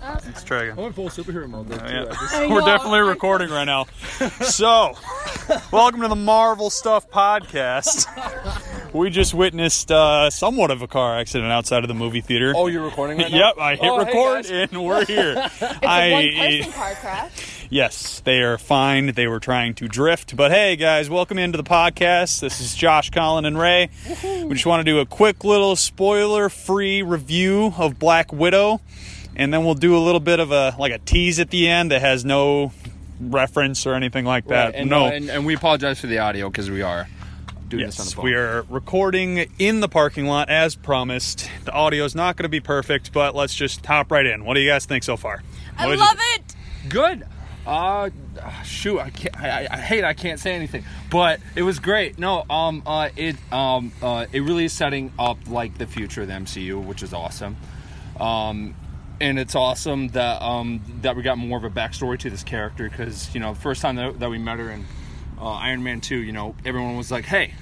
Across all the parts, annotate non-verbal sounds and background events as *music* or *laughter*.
Let's try again. I went full superhero mode though. too. Yeah. Just- *laughs* We're definitely recording right now. *laughs* So, welcome to the Marvel Stuff Podcast. We just witnessed uh, somewhat of a car accident outside of the movie theater. oh, you're recording right now. *laughs* Yep, I hit Oh, hey, record guys. and we're here. It's I, a one-person car crash. Yes, they are fine. They were trying to drift. But hey, guys, welcome into the podcast. This is Josh, Colin, and Ray. We just want to do a quick little spoiler free review of Black Widow. And then we'll do a little bit of a like a tease at the end that has no reference or anything like that. Right, and, no. uh, and, and we apologize for the audio because we are doing this on the Yes, phone. we are recording in the parking lot as promised. The audio is not going to be perfect, but let's just hop right in. What do you guys think so far? I What did love you- it. good. Uh, shoot, I can't. I, I- I hate. I can't say anything, but it was great. No, um, uh, it, um, uh, it really is setting up like the future of the MCU, which is awesome. Um, and it's awesome that um that we got more of a backstory to this character because you know the first time that, that we met her in uh, Iron Man two, you know, everyone was like, hey.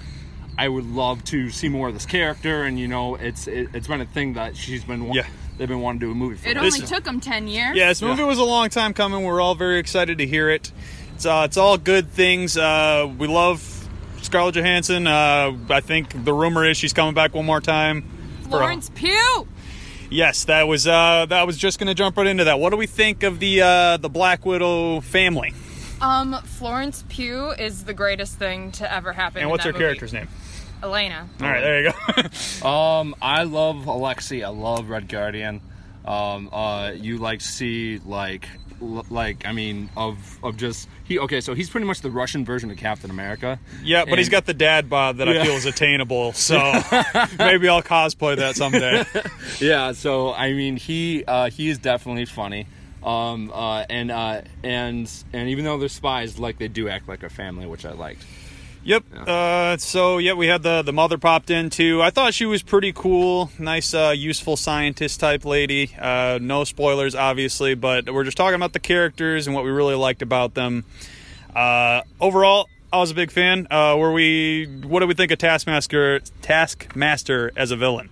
I would love to see more of this character, and you know, it's it, it's been a thing that she's been wa- Yeah. they've been wanting to do a movie for. It only This- took them 10 years. Yeah, this movie Yeah. was a long time coming. We're all very excited to hear it. It's, uh, it's all good things. Uh, we love Scarlett Johansson. Uh, I think the rumor is she's coming back one more time. for a- Florence Pugh. Yes, that was uh, that was just going to jump right into that. What do we think of the uh, the Black Widow family? Um, Florence Pugh is the greatest thing to ever happen. And what's her movie. character's name? Elena. All right, there you go. *laughs* Um, I love Alexi. I love Red Guardian. Um, uh, you like see like, l- like I mean, of of just he. Okay, so he's pretty much the Russian version of Captain America. yeah, but he's got the dad bod that I feel is attainable. *laughs* So maybe I'll cosplay that someday. *laughs* Yeah. So I mean, he uh, he is definitely funny. Um, uh, and uh, and and even though they're spies, like they do act like a family, which I liked. Yep. Uh, so yeah, we had the the mother popped in too. I thought she was pretty cool, nice, uh, useful scientist type lady. Uh, no spoilers, obviously, but we're just talking about the characters and what we really liked about them. Uh, overall, I was a big fan. Uh, were we? What do we think of Taskmaster? Taskmaster as a villain?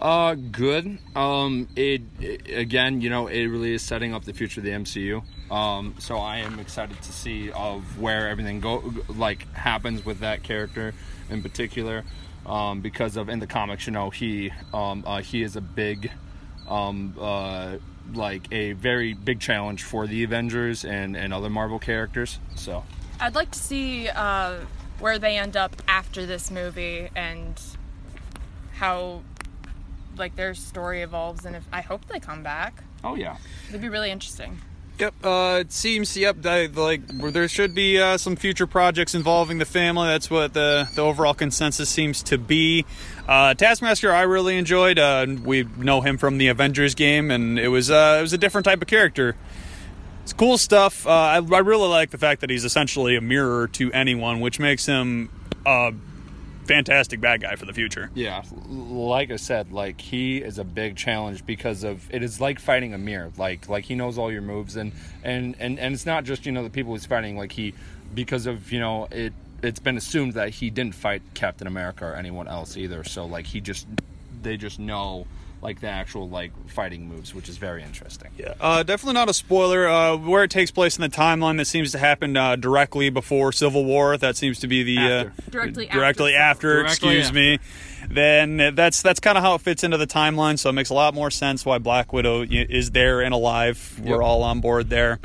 Uh, good. Um, it, it- again, you know, it really is setting up the future of the MCU. Um, so I am excited to see of where everything go like happens with that character in particular. Um, because of in the comics, you know, he um, uh, he is a big um, uh, like a very big challenge for the Avengers and and other Marvel characters. So I'd like to see uh, where they end up after this movie and how like their story evolves and if I hope they come back. oh yeah. It'd be really interesting. Yep. Uh, it seems. Yep. I, like where there should be uh, some future projects involving the family. That's what the the overall consensus seems to be. Uh, Taskmaster, I really enjoyed. Uh, we know him from the Avengers game, and it was uh, it was a different type of character. It's cool stuff. Uh, I, I really like the fact that he's essentially a mirror to anyone, which makes him a fantastic bad guy for the future. Yeah, like I said, like he is a big challenge because of it is like fighting a mirror. Like like he knows all your moves and and and and it's not just you know the people he's fighting. Like he because of you know it it's been assumed that he didn't fight Captain America or anyone else either. So like he just they just know like the actual like fighting moves, which is very interesting. Yeah, uh, definitely not a spoiler. Uh, where it takes place in the timeline, that seems to happen uh, directly before Civil War. That seems to be the After. Uh, Directly directly after after. Directly excuse after. me. Then that's that's kind of how it fits into the timeline. So it makes a lot more sense why Black Widow is there and alive. We're Yep. all on board there.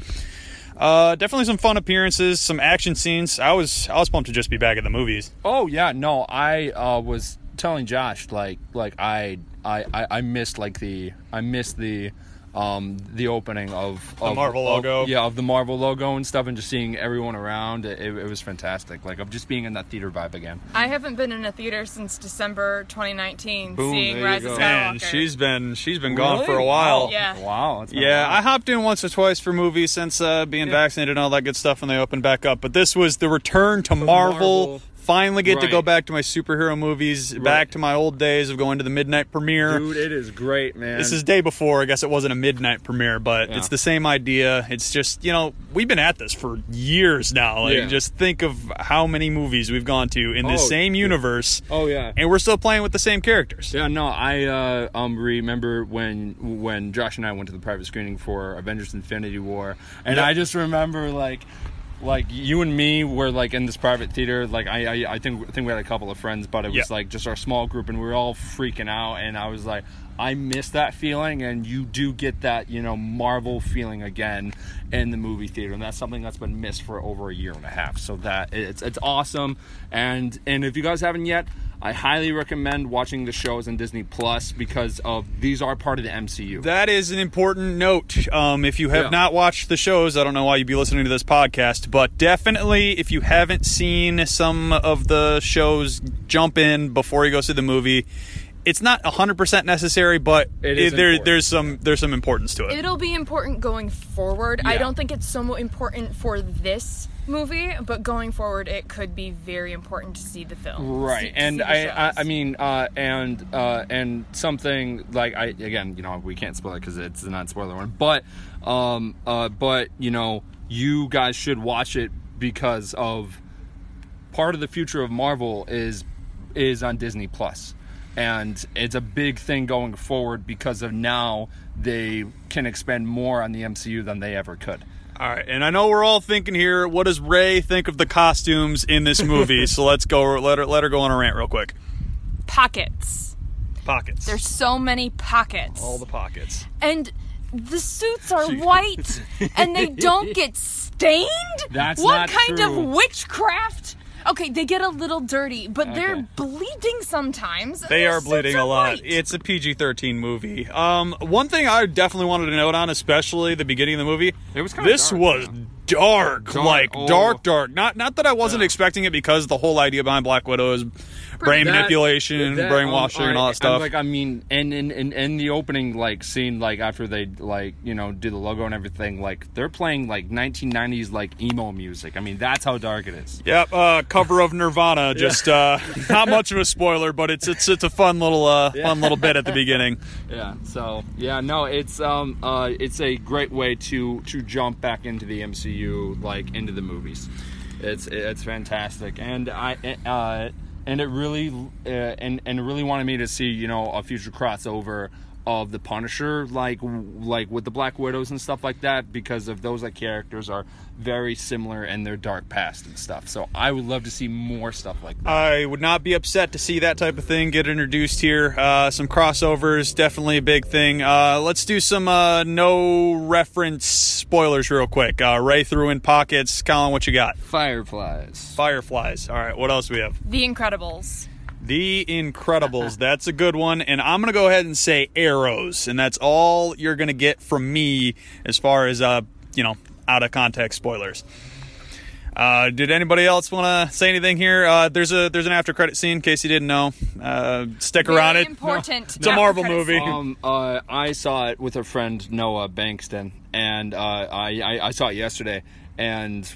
Uh, definitely some fun appearances, some action scenes. I was I was pumped to just be back at the movies. Oh yeah, no, I uh, was telling Josh like like I I I, I missed like the I missed the um, the opening of the Marvel of, logo. yeah, of the Marvel logo and stuff, and just seeing everyone around. It, it was fantastic. Like of just being in that theater vibe again. I haven't been in a theater since December 2019, Boom, seeing there you Rise of go. Skywalker. Man, she's been she's been gone for a while. Wow. Yeah. Wow. that's been a Yeah, while. I hopped in once or twice for movies since uh, being vaccinated and all that good stuff when they opened back up. But this was the return to Marvel. Marvel. Finally get to go back to my superhero movies, back to my old days of going to the midnight premiere. Dude, it is great, man. This is day before. I guess it wasn't a midnight premiere, but Yeah. it's the same idea. It's just you know we've been at this for years now. Like Yeah. just think of how many movies we've gone to in Oh, same universe, Oh yeah. and we're still playing with the same characters. Yeah, no, I uh, um remember when when Josh and I went to the private screening for Avengers: Infinity War, and Yep. I just remember like. Like you and me were like in this private theater. Like I, I, I think I think we had a couple of friends, but it was Yeah. like just our small group, and we were all freaking out. And I was like, I miss that feeling, and you do get that you know Marvel feeling again in the movie theater, and that's something that's been missed for over a year and a half. So that it's it's awesome, and and if you guys haven't yet, I highly recommend watching the shows on Disney Plus because of these are part of the MCU. That is an important note. Um, if you have Yeah. not watched the shows, I don't know why you'd be listening to this podcast, but definitely if you haven't seen some of the shows, jump in before you go see the movie. It's not 100% necessary, but It is there, there's some there's some importance to it. It'll be important going forward. I don't think it's so important for this movie, but going forward, it could be very important to see the film. right see- and I, I i mean uh and uh and something like i again you know we can't spoil it because it's not spoiler one but um uh but you know you guys should watch it because of part of the future of marvel is is on disney plus and it's a big thing going forward because of now they can expend more on the mcu than they ever could All right, and I know we're all thinking here, what does Ray think of the costumes in this movie? *laughs* so let's go let her let her go on a rant real quick. pockets. Pockets. There's so many pockets. all the pockets. and the suits are white and they *laughs* don't get stained? That's what not kind true. of witchcraft? Okay, they get a little dirty, but they're bleeding sometimes. and They their are bleeding a lot. white. It's a PG-13 movie. Um, one thing I definitely wanted to note on, especially the beginning of the movie, It was kinda this dark, was yeah. dark, Dark, like oh. dark, dark. Not not that I wasn't Yeah. expecting it because the whole idea behind Black Widow is brain That- manipulation, that, brainwashing, um, and all that stuff. I'm like I mean, and in in in the opening like scene, like after they like you know do the logo and everything, like they're playing like 1990s like emo music. I mean, that's how dark it is. Yep, uh, cover of Nirvana. Just uh, *laughs* not much of a spoiler, but it's it's it's a fun little uh, fun little bit at the beginning. *laughs* Yeah. So yeah, no, it's um uh it's a great way to to jump back into the MCU, like into the movies. It's it's fantastic, and I uh and it really uh, and and really wanted me to see you know a future crossover of the Punisher, like like with the Black Widows and stuff like that, because of those like characters are very similar in their dark past and stuff. So I would love to see more stuff like that. I would not be upset to see that type of thing get introduced here. Uh, some crossovers, definitely a big thing. Uh, let's do some uh, no reference spoilers real quick. Uh, Ray threw in pockets. Colin, what you got? Fireflies. Fireflies. All right, what else do we have? The Incredibles. The Incredibles. *laughs* That's a good one. And I'm going to go ahead and say arrows. And that's all you're going to get from me as far as, uh, you know, out of context spoilers. Uh, did anybody else want to say anything here? Uh, there's a there's an after credit scene in case you didn't know. Uh, stick Very around it. important. It's a Marvel movie. Um, uh, I saw it with a friend Noah Bankston, and uh, I, I I saw it yesterday, and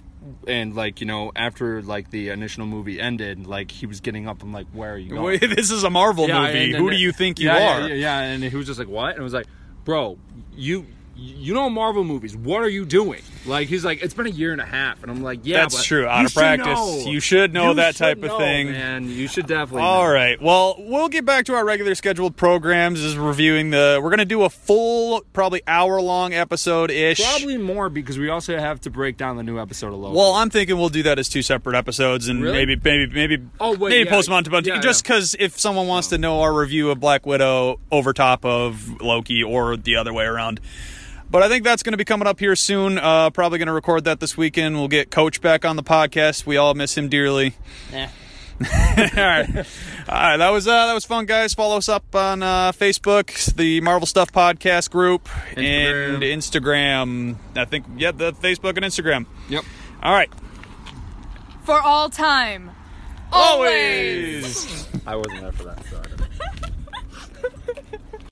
and like you know after like the initial movie ended, like he was getting up. I'm like, where are you going? Wait, *laughs* this is a Marvel Yeah, movie. and- Who and- do you think you yeah, yeah, are? Yeah, yeah, and he was just like, what? And I was like, bro, you. You know Marvel movies. What are you doing? Like he's like, it's been a year and a half, and I'm like, yeah, That's but true. Out of practice. know. You should know You that should type of thing. man. You should definitely. All know. right. Well, we'll get back to our regular scheduled programs. Is reviewing the. We're gonna do a full, probably hour long episode ish. Probably more because we also have to break down the new episode of Loki. Well, I'm thinking we'll do that as two separate episodes, and Really? maybe, maybe, maybe, Oh, wait, maybe yeah. post them on to bunch. Yeah, just yeah. because if someone wants to know our review of Black Widow over top of Loki or the other way around. But I think that's going to be coming up here soon. Uh, probably going to record that this weekend. We'll get Coach back on the podcast. We all miss him dearly. Eh. *laughs* All right, all right. That was uh, that was fun, guys. Follow us up on uh, Facebook, the Marvel Stuff Podcast group, and Instagram. I think yeah, the Facebook and Instagram. Yep. All right, For all time. always. I wasn't there for that, so I don't.